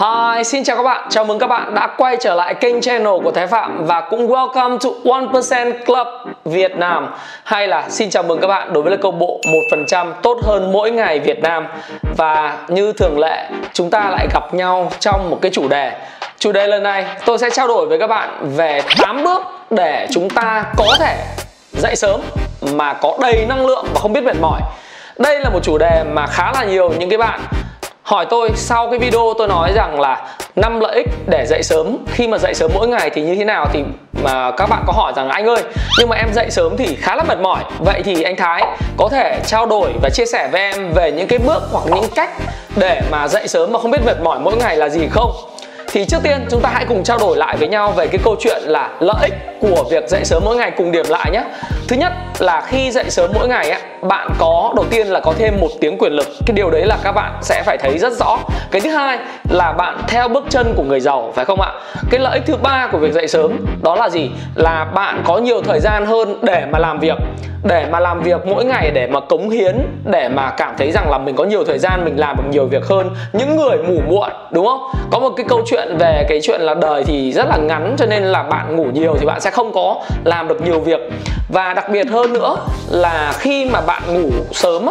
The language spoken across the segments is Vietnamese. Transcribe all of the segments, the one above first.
Hi, xin chào các bạn. Chào mừng các bạn đã quay trở lại kênh channel của Thái Phạm và cũng welcome to 1% Club Việt Nam. Hay là xin chào mừng các bạn đối với câu bộ 1% tốt hơn mỗi ngày Việt Nam. Và như thường lệ, chúng ta lại gặp nhau trong một cái chủ đề. Chủ đề lần này tôi sẽ trao đổi với các bạn về 8 bước để chúng ta có thể dậy sớm mà có đầy năng lượng và không biết mệt mỏi. Đây là một chủ đề mà khá là nhiều những cái bạn hỏi tôi sau cái video tôi nói rằng là năm lợi ích để dậy sớm. Khi mà dậy sớm mỗi ngày thì như thế nào thì mà các bạn có hỏi rằng anh ơi, nhưng mà em dậy sớm thì khá là mệt mỏi. Vậy thì anh Thái có thể trao đổi và chia sẻ với em về những cái bước hoặc những cách để mà dậy sớm mà không biết mệt mỏi mỗi ngày là gì không? Thì trước tiên chúng ta hãy cùng trao đổi lại với nhau về cái câu chuyện là lợi ích của việc dậy sớm mỗi ngày cùng điểm lại nhé. Thứ nhất là khi dậy sớm mỗi ngày á, bạn có, đầu tiên là có thêm một tiếng quyền lực. Cái điều đấy là các bạn sẽ phải thấy rất rõ. Cái thứ hai là bạn theo bước chân của người giàu, phải không ạ? Cái lợi ích thứ ba của việc dậy sớm, đó là gì? Là bạn có nhiều thời gian hơn để mà làm việc. Để mà làm việc mỗi ngày, để mà cống hiến, để mà cảm thấy rằng là mình có nhiều thời gian, mình làm được nhiều việc hơn. Những người ngủ muộn, đúng không? Có một cái câu chuyện về cái chuyện là đời thì rất là ngắn, cho nên là bạn ngủ nhiều thì bạn sẽ không có làm được nhiều việc. Và đặc biệt hơn nữa là khi mà bạn ngủ sớm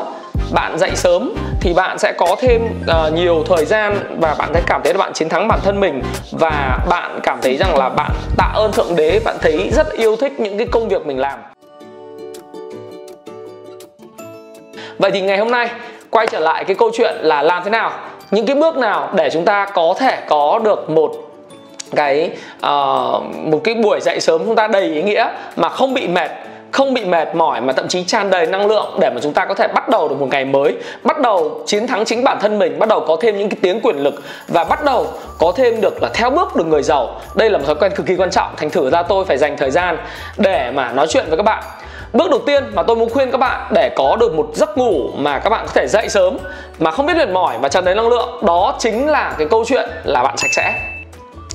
bạn dậy sớm thì bạn sẽ có thêm uh, nhiều thời gian và bạn sẽ cảm thấy là bạn chiến thắng bản thân mình. Và bạn cảm thấy rằng là bạn tạ ơn thượng đế bạn thấy rất yêu thích những cái công việc mình làm. Vậy thì ngày hôm nay quay trở lại cái câu chuyện là làm thế nào những cái bước nào để chúng ta có thể có được một cái uh, một cái buổi dậy sớm chúng ta đầy ý nghĩa mà không bị mệt không bị mệt mỏi mà thậm chí tràn đầy năng lượng để mà chúng ta có thể bắt đầu được một ngày mới, bắt đầu chiến thắng chính bản thân mình, bắt đầu có thêm những cái tiếng quyền lực và bắt đầu có thêm được là theo bước được người giàu. Đây là một thói quen cực kỳ quan trọng, thành thử ra tôi phải dành thời gian để mà nói chuyện với các bạn. Bước đầu tiên mà tôi muốn khuyên các bạn để có được một giấc ngủ mà các bạn có thể dậy sớm mà không biết mệt mỏi và tràn đầy năng lượng, đó chính là cái câu chuyện là bạn sạch sẽ.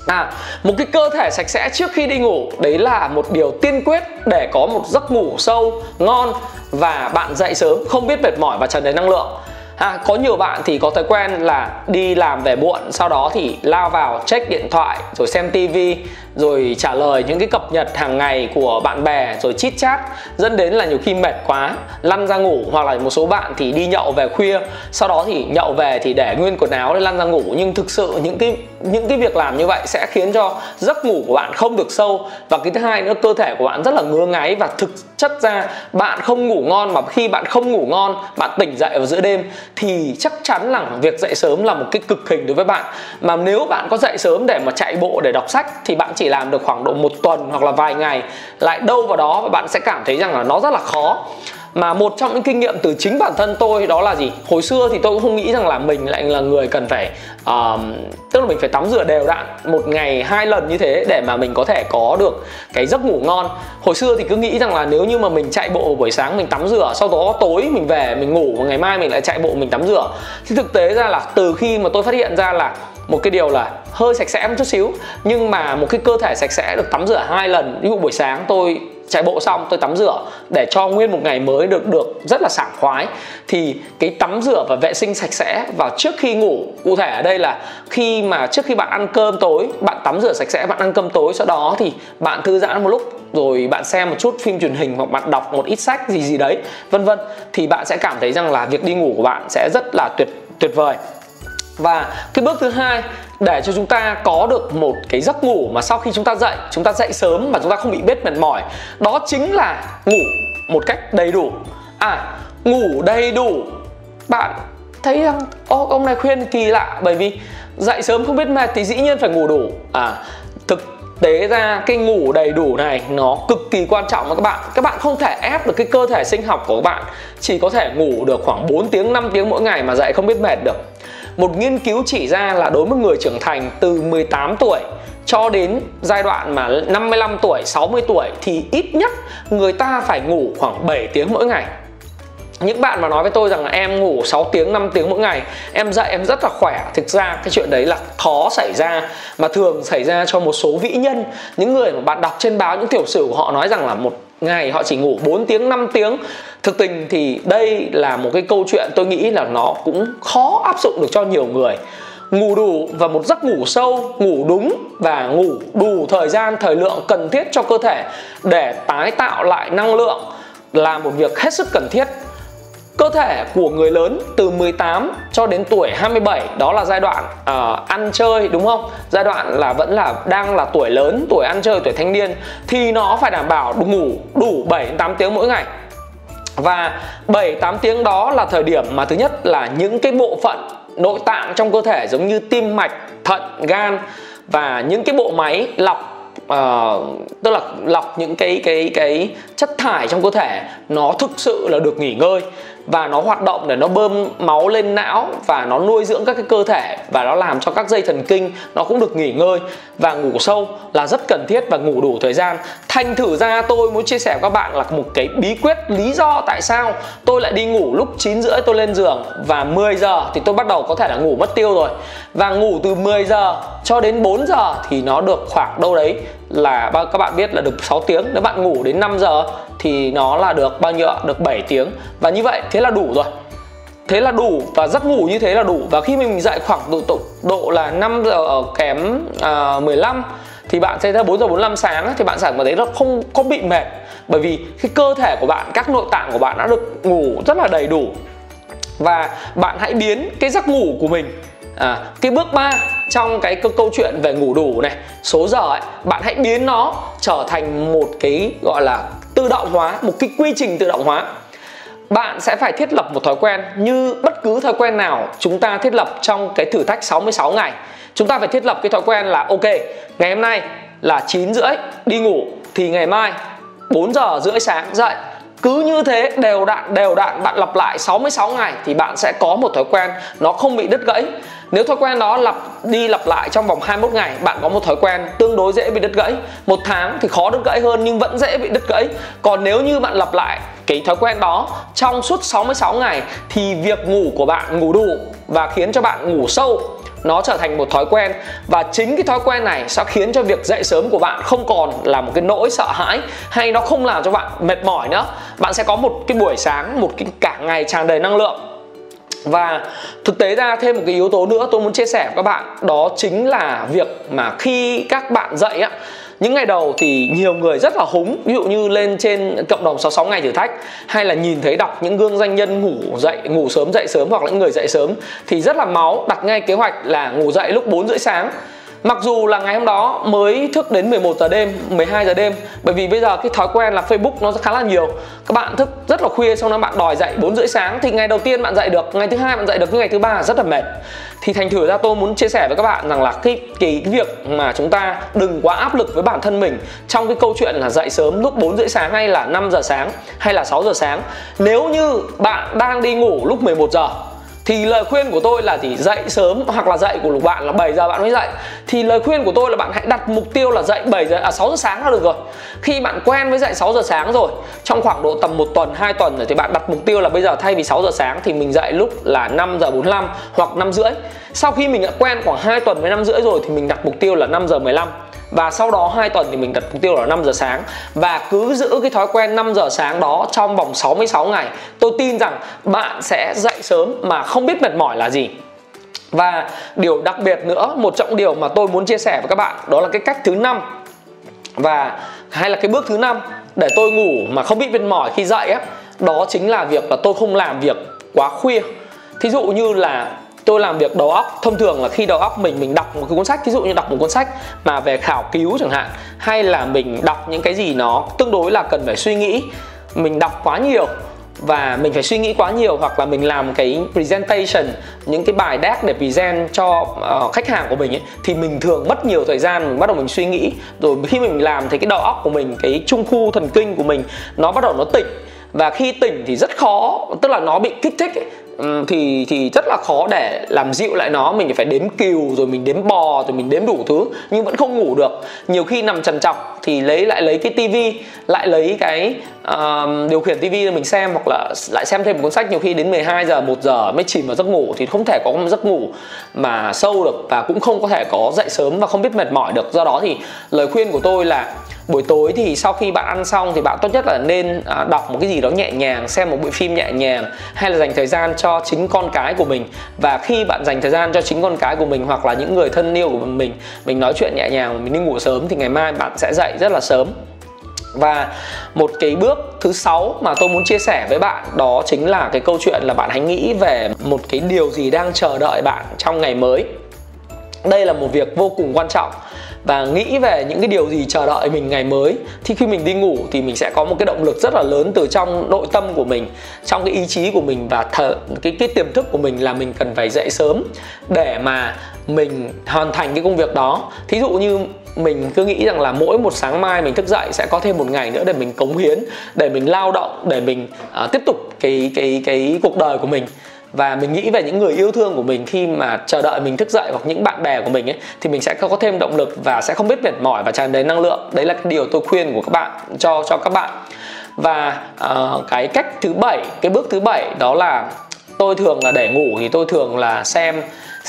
À, một cái cơ thể sạch sẽ trước khi đi ngủ đấy là một điều tiên quyết để có một giấc ngủ sâu, ngon và bạn dậy sớm không biết mệt mỏi và tràn đầy năng lượng. À, có nhiều bạn thì có thói quen là đi làm về muộn sau đó thì lao vào check điện thoại rồi xem tivi rồi trả lời những cái cập nhật hàng ngày của bạn bè rồi chit chat dẫn đến là nhiều khi mệt quá lăn ra ngủ hoặc là một số bạn thì đi nhậu về khuya sau đó thì nhậu về thì để nguyên quần áo để lăn ra ngủ nhưng thực sự những cái những cái việc làm như vậy sẽ khiến cho giấc ngủ của bạn không được sâu. Và cái thứ hai nữa, cơ thể của bạn rất là ngứa ngáy và thực chất ra bạn không ngủ ngon mà khi bạn không ngủ ngon, bạn tỉnh dậy vào giữa đêm thì chắc chắn là việc dậy sớm là một cái cực hình đối với bạn. Mà nếu bạn có dậy sớm để mà chạy bộ, để đọc sách thì bạn chỉ làm được khoảng độ một tuần hoặc là vài ngày. Lại đâu vào đó và bạn sẽ cảm thấy rằng là nó rất là khó mà một trong những kinh nghiệm từ chính bản thân tôi đó là gì? Hồi xưa thì tôi cũng không nghĩ rằng là mình lại là người cần phải uh, tức là mình phải tắm rửa đều đặn một ngày hai lần như thế để mà mình có thể có được cái giấc ngủ ngon. Hồi xưa thì cứ nghĩ rằng là nếu như mà mình chạy bộ buổi sáng mình tắm rửa sau đó tối mình về mình ngủ và ngày mai mình lại chạy bộ mình tắm rửa. Thì thực tế ra là từ khi mà tôi phát hiện ra là một cái điều là hơi sạch sẽ một chút xíu nhưng mà một cái cơ thể sạch sẽ được tắm rửa hai lần ví dụ buổi sáng tôi chạy bộ xong tôi tắm rửa để cho nguyên một ngày mới được được rất là sảng khoái. Thì cái tắm rửa và vệ sinh sạch sẽ vào trước khi ngủ, cụ thể ở đây là khi mà trước khi bạn ăn cơm tối, bạn tắm rửa sạch sẽ, bạn ăn cơm tối, sau đó thì bạn thư giãn một lúc, rồi bạn xem một chút phim truyền hình hoặc bạn đọc một ít sách gì gì đấy, vân vân, thì bạn sẽ cảm thấy rằng là việc đi ngủ của bạn sẽ rất là tuyệt tuyệt vời. Và cái bước thứ hai để cho chúng ta có được một cái giấc ngủ mà sau khi chúng ta dậy, chúng ta dậy sớm mà chúng ta không bị bết mệt mỏi, đó chính là ngủ một cách đầy đủ. À ngủ đầy đủ. Bạn thấy rằng ô ông này khuyên kỳ lạ, bởi vì dậy sớm không biết mệt thì dĩ nhiên phải ngủ đủ. À thực tế ra cái ngủ đầy đủ này nó cực kỳ quan trọng với các bạn. Các bạn không thể ép được cái cơ thể sinh học của các bạn, chỉ có thể ngủ được khoảng 4 tiếng 5 tiếng mỗi ngày mà dậy không biết mệt được một nghiên cứu chỉ ra là đối với người trưởng thành từ 18 tuổi cho đến giai đoạn mà 55 tuổi, 60 tuổi thì ít nhất người ta phải ngủ khoảng 7 tiếng mỗi ngày. Những bạn mà nói với tôi rằng là em ngủ 6 tiếng 5 tiếng mỗi ngày em dậy em rất là khỏe. Thực ra cái chuyện đấy là khó xảy ra mà thường xảy ra cho một số vĩ nhân. Những người mà bạn đọc trên báo những tiểu sử của họ nói rằng là một ngày họ chỉ ngủ 4 tiếng 5 tiếng. Thực tình thì đây là một cái câu chuyện tôi nghĩ là nó cũng khó áp dụng được cho nhiều người. Ngủ đủ và một giấc ngủ sâu, ngủ đúng và ngủ đủ thời gian, thời lượng cần thiết cho cơ thể để tái tạo lại năng lượng là một việc hết sức cần thiết cơ thể của người lớn từ 18 cho đến tuổi 27 đó là giai đoạn uh, ăn chơi đúng không? Giai đoạn là vẫn là đang là tuổi lớn, tuổi ăn chơi, tuổi thanh niên thì nó phải đảm bảo ngủ đủ 7 8 tiếng mỗi ngày. Và 7 8 tiếng đó là thời điểm mà thứ nhất là những cái bộ phận nội tạng trong cơ thể giống như tim mạch, thận, gan và những cái bộ máy lọc uh, tức là lọc những cái cái cái chất thải trong cơ thể nó thực sự là được nghỉ ngơi và nó hoạt động để nó bơm máu lên não và nó nuôi dưỡng các cái cơ thể và nó làm cho các dây thần kinh nó cũng được nghỉ ngơi và ngủ sâu là rất cần thiết và ngủ đủ thời gian. Thành thử ra tôi muốn chia sẻ với các bạn là một cái bí quyết lý do tại sao tôi lại đi ngủ lúc 9 rưỡi tôi lên giường và 10 giờ thì tôi bắt đầu có thể là ngủ mất tiêu rồi. Và ngủ từ 10 giờ cho đến 4 giờ thì nó được khoảng đâu đấy là các bạn biết là được 6 tiếng. Nếu bạn ngủ đến 5 giờ thì nó là được bao nhiêu ạ? Được 7 tiếng. Và như vậy thế là đủ rồi. Thế là đủ và giấc ngủ như thế là đủ. Và khi mình dậy khoảng độ độ, độ là 5 giờ ở kém à, uh, 15 thì bạn sẽ ra 4 giờ 45 sáng thì bạn sẽ cảm thấy nó không có bị mệt. Bởi vì cái cơ thể của bạn các nội tạng của bạn đã được ngủ rất là đầy đủ. Và bạn hãy biến cái giấc ngủ của mình à, cái bước 3 trong cái câu, chuyện về ngủ đủ này số giờ ấy bạn hãy biến nó trở thành một cái gọi là tự động hóa một cái quy trình tự động hóa. Bạn sẽ phải thiết lập một thói quen như bất cứ thói quen nào chúng ta thiết lập trong cái thử thách 66 ngày. Chúng ta phải thiết lập cái thói quen là ok ngày hôm nay là 9 rưỡi đi ngủ thì ngày mai 4 giờ rưỡi sáng dậy cứ như thế, đều đặn đều đặn bạn lặp lại 66 ngày thì bạn sẽ có một thói quen nó không bị đứt gãy. Nếu thói quen đó lặp, đi lặp lại trong vòng 21 ngày, bạn có một thói quen tương đối dễ bị đứt gãy. Một tháng thì khó đứt gãy hơn nhưng vẫn dễ bị đứt gãy. Còn nếu như bạn lặp lại cái thói quen đó trong suốt 66 ngày thì việc ngủ của bạn ngủ đủ và khiến cho bạn ngủ sâu nó trở thành một thói quen. Và chính cái thói quen này sẽ khiến cho việc dậy sớm của bạn không còn là một cái nỗi sợ hãi, hay nó không làm cho bạn mệt mỏi nữa. Bạn sẽ có một cái buổi sáng, một cái cả ngày tràn đầy năng lượng. Và thực tế ra thêm một cái yếu tố nữa tôi muốn chia sẻ với các bạn, đó chính là việc mà khi các bạn dậy á những ngày đầu thì nhiều người rất là húng, ví dụ như lên trên cộng đồng 66 ngày thử thách, hay là nhìn thấy đọc những gương doanh nhân ngủ dậy, ngủ sớm, dậy sớm, hoặc là những người dậy sớm, thì rất là máu. Đặt ngay kế hoạch là ngủ dậy lúc 4 rưỡi sáng. Mặc dù là ngày hôm đó mới thức đến 11 giờ đêm, 12 giờ đêm Bởi vì bây giờ cái thói quen là Facebook nó khá là nhiều. Các bạn thức rất là khuya xong đó bạn đòi dậy 4 rưỡi sáng Thì ngày đầu tiên bạn dậy được, ngày thứ hai bạn dậy được, nhưng ngày thứ ba rất là mệt. Thì thành thử ra tôi muốn chia sẻ với các bạn rằng là cái, cái, cái việc mà chúng ta đừng quá áp lực với bản thân mình Trong cái câu chuyện là dậy sớm lúc 4 rưỡi sáng hay là 5 giờ sáng hay là 6 giờ sáng. Nếu như bạn đang đi ngủ lúc 11 giờ thì lời khuyên của tôi là gì dậy sớm hoặc là dậy của bạn là 7 giờ bạn mới dậy. Thì lời khuyên của tôi là bạn hãy đặt mục tiêu là dậy 7 giờ à 6 giờ sáng là được rồi. Khi bạn quen với dậy 6 giờ sáng rồi, trong khoảng độ tầm một tuần 2 tuần rồi thì bạn đặt mục tiêu là bây giờ thay vì 6 giờ sáng thì mình dậy lúc là 5 giờ 45 hoặc 5 rưỡi sau khi mình đã quen khoảng 2 tuần với năm rưỡi rồi thì mình đặt mục tiêu là 5 giờ 15 và sau đó 2 tuần thì mình đặt mục tiêu là 5 giờ sáng. Và cứ giữ cái thói quen 5 giờ sáng đó trong vòng 66 ngày, tôi tin rằng bạn sẽ dậy sớm mà không biết mệt mỏi là gì. Và điều đặc biệt nữa, một trọng điều mà tôi muốn chia sẻ với các bạn, đó là cái cách thứ năm. Và hay là cái bước thứ năm để tôi ngủ mà không bị mệt mỏi khi dậy á, đó chính là việc là tôi không làm việc quá khuya. Thí dụ như là tôi làm việc đầu óc thông thường là khi đầu óc mình mình đọc một cái cuốn sách ví dụ như đọc một cuốn sách mà về khảo cứu chẳng hạn hay là mình đọc những cái gì nó tương đối là cần phải suy nghĩ mình đọc quá nhiều và mình phải suy nghĩ quá nhiều hoặc là mình làm cái presentation những cái bài deck để present cho uh, khách hàng của mình ấy, thì mình thường mất nhiều thời gian mình bắt đầu mình suy nghĩ. Rồi khi mình làm thì cái đầu óc của mình cái trung khu thần kinh của mình nó bắt đầu nó tỉnh. Và khi tỉnh thì rất khó tức là nó bị kích thích ấy, Ừ, thì thì rất là khó để làm dịu lại nó. Mình phải đếm cừu rồi mình đếm bò rồi mình đếm đủ thứ nhưng vẫn không ngủ được. Nhiều khi nằm trằn trọc thì lấy lại lấy cái tivi lại lấy cái uh, điều khiển tivi mình xem hoặc là lại xem thêm một cuốn sách. Nhiều khi đến 12 giờ 1 giờ mới chìm vào giấc ngủ thì không thể có một giấc ngủ mà sâu được và cũng không có thể có dậy sớm và không biết mệt mỏi được. Do đó thì lời khuyên của tôi là buổi tối thì sau khi bạn ăn xong thì bạn tốt nhất là nên à, đọc một cái gì đó nhẹ nhàng xem một bộ phim nhẹ nhàng hay là dành thời gian cho chính con cái của mình. Và khi bạn dành thời gian cho chính con cái của mình hoặc là những người thân yêu của mình mình nói chuyện nhẹ nhàng mình đi ngủ sớm thì ngày mai bạn sẽ dậy rất là sớm. Và một cái bước thứ sáu mà tôi muốn chia sẻ với bạn đó chính là cái câu chuyện là bạn hãy nghĩ về một cái điều gì đang chờ đợi bạn trong ngày mới. Đây là một việc vô cùng quan trọng và nghĩ về những cái điều gì chờ đợi mình ngày mới thì khi mình đi ngủ thì mình sẽ có một cái động lực rất là lớn từ trong nội tâm của mình trong cái ý chí của mình và thờ, cái cái tiềm thức của mình là mình cần phải dậy sớm để mà mình hoàn thành cái công việc đó. Thí dụ như mình cứ nghĩ rằng là mỗi một sáng mai mình thức dậy sẽ có thêm một ngày nữa để mình cống hiến để mình lao động để mình uh, tiếp tục cái cái cái cuộc đời của mình và mình nghĩ về những người yêu thương của mình khi mà chờ đợi mình thức dậy hoặc những bạn bè của mình ấy thì mình sẽ có thêm động lực và sẽ không biết mệt mỏi và tràn đầy năng lượng. Đấy là cái điều tôi khuyên của các bạn cho cho các bạn. Và uh, cái cách thứ bảy cái bước thứ bảy đó là tôi thường là để ngủ thì tôi thường là xem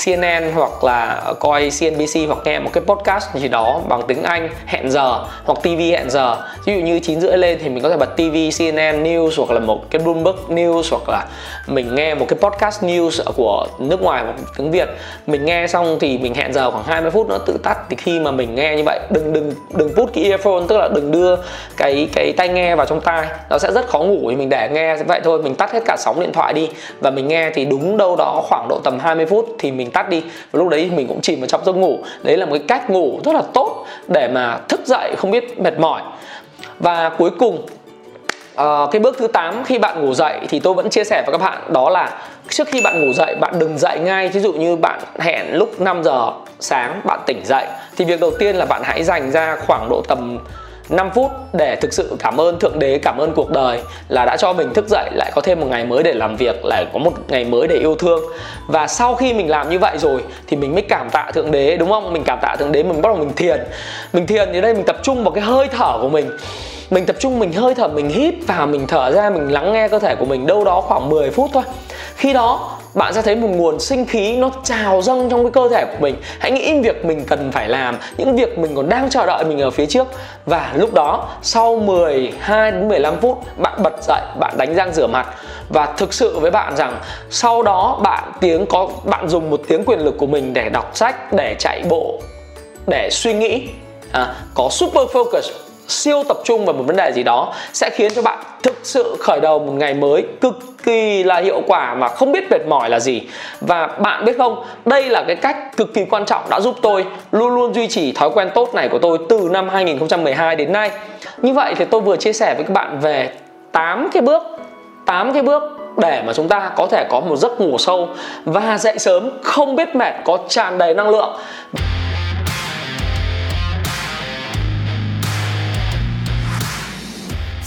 CNN hoặc là coi CNBC hoặc nghe một cái podcast gì đó bằng tiếng Anh hẹn giờ hoặc TV hẹn giờ. Ví dụ như 9 rưỡi lên thì mình có thể bật TV CNN News hoặc là một cái Bloomberg News hoặc là mình nghe một cái podcast news của nước ngoài hoặc tiếng Việt. Mình nghe xong thì mình hẹn giờ khoảng 20 phút nữa tự tắt. Thì khi mà mình nghe như vậy, đừng đừng đừng put cái earphone, tức là đừng đưa cái cái tai nghe vào trong tai. Nó sẽ rất khó ngủ thì mình để nghe. Vậy thôi, mình tắt hết cả sóng điện thoại đi và mình nghe thì đúng đâu đó khoảng độ tầm 20 phút thì mình tắt đi. Và lúc đấy mình cũng chìm vào trong giấc ngủ. Đấy là một cái cách ngủ rất là tốt để mà thức dậy không biết mệt mỏi. Và cuối cùng Uh, cái bước thứ 8 khi bạn ngủ dậy thì tôi vẫn chia sẻ với các bạn đó là trước khi bạn ngủ dậy bạn đừng dậy ngay. Ví dụ như bạn hẹn lúc 5 giờ sáng bạn tỉnh dậy thì việc đầu tiên là bạn hãy dành ra khoảng độ tầm 5 phút để thực sự cảm ơn thượng đế, cảm ơn cuộc đời là đã cho mình thức dậy, lại có thêm một ngày mới để làm việc, lại có một ngày mới để yêu thương. Và sau khi mình làm như vậy rồi thì mình mới cảm tạ thượng đế, đúng không? Mình cảm tạ thượng đế, mình bắt đầu mình thiền. Mình thiền thì đây mình tập trung vào cái hơi thở của mình. Mình tập trung, mình hơi thở, mình hít vào, mình thở ra, mình lắng nghe cơ thể của mình đâu đó khoảng 10 phút thôi. Khi đó bạn sẽ thấy một nguồn sinh khí nó trào dâng trong cái cơ thể của mình. Hãy nghĩ việc mình cần phải làm những việc mình còn đang chờ đợi mình ở phía trước. Và lúc đó sau 12 đến 15 phút bạn bật dậy bạn đánh răng rửa mặt. Và thực sự với bạn rằng sau đó bạn tiếng có bạn dùng một tiếng quyền lực của mình để đọc sách để chạy bộ để suy nghĩ. À, có super focus siêu tập trung vào một vấn đề gì đó sẽ khiến cho bạn thực sự khởi đầu một ngày mới cực kỳ là hiệu quả mà không biết mệt mỏi là gì. Và bạn biết không, đây là cái cách cực kỳ quan trọng đã giúp tôi luôn luôn duy trì thói quen tốt này của tôi từ năm 2012 đến nay. Như vậy thì tôi vừa chia sẻ với các bạn về 8 cái bước 8 cái bước để mà chúng ta có thể có một giấc ngủ sâu và dậy sớm không biết mệt, có tràn đầy năng lượng.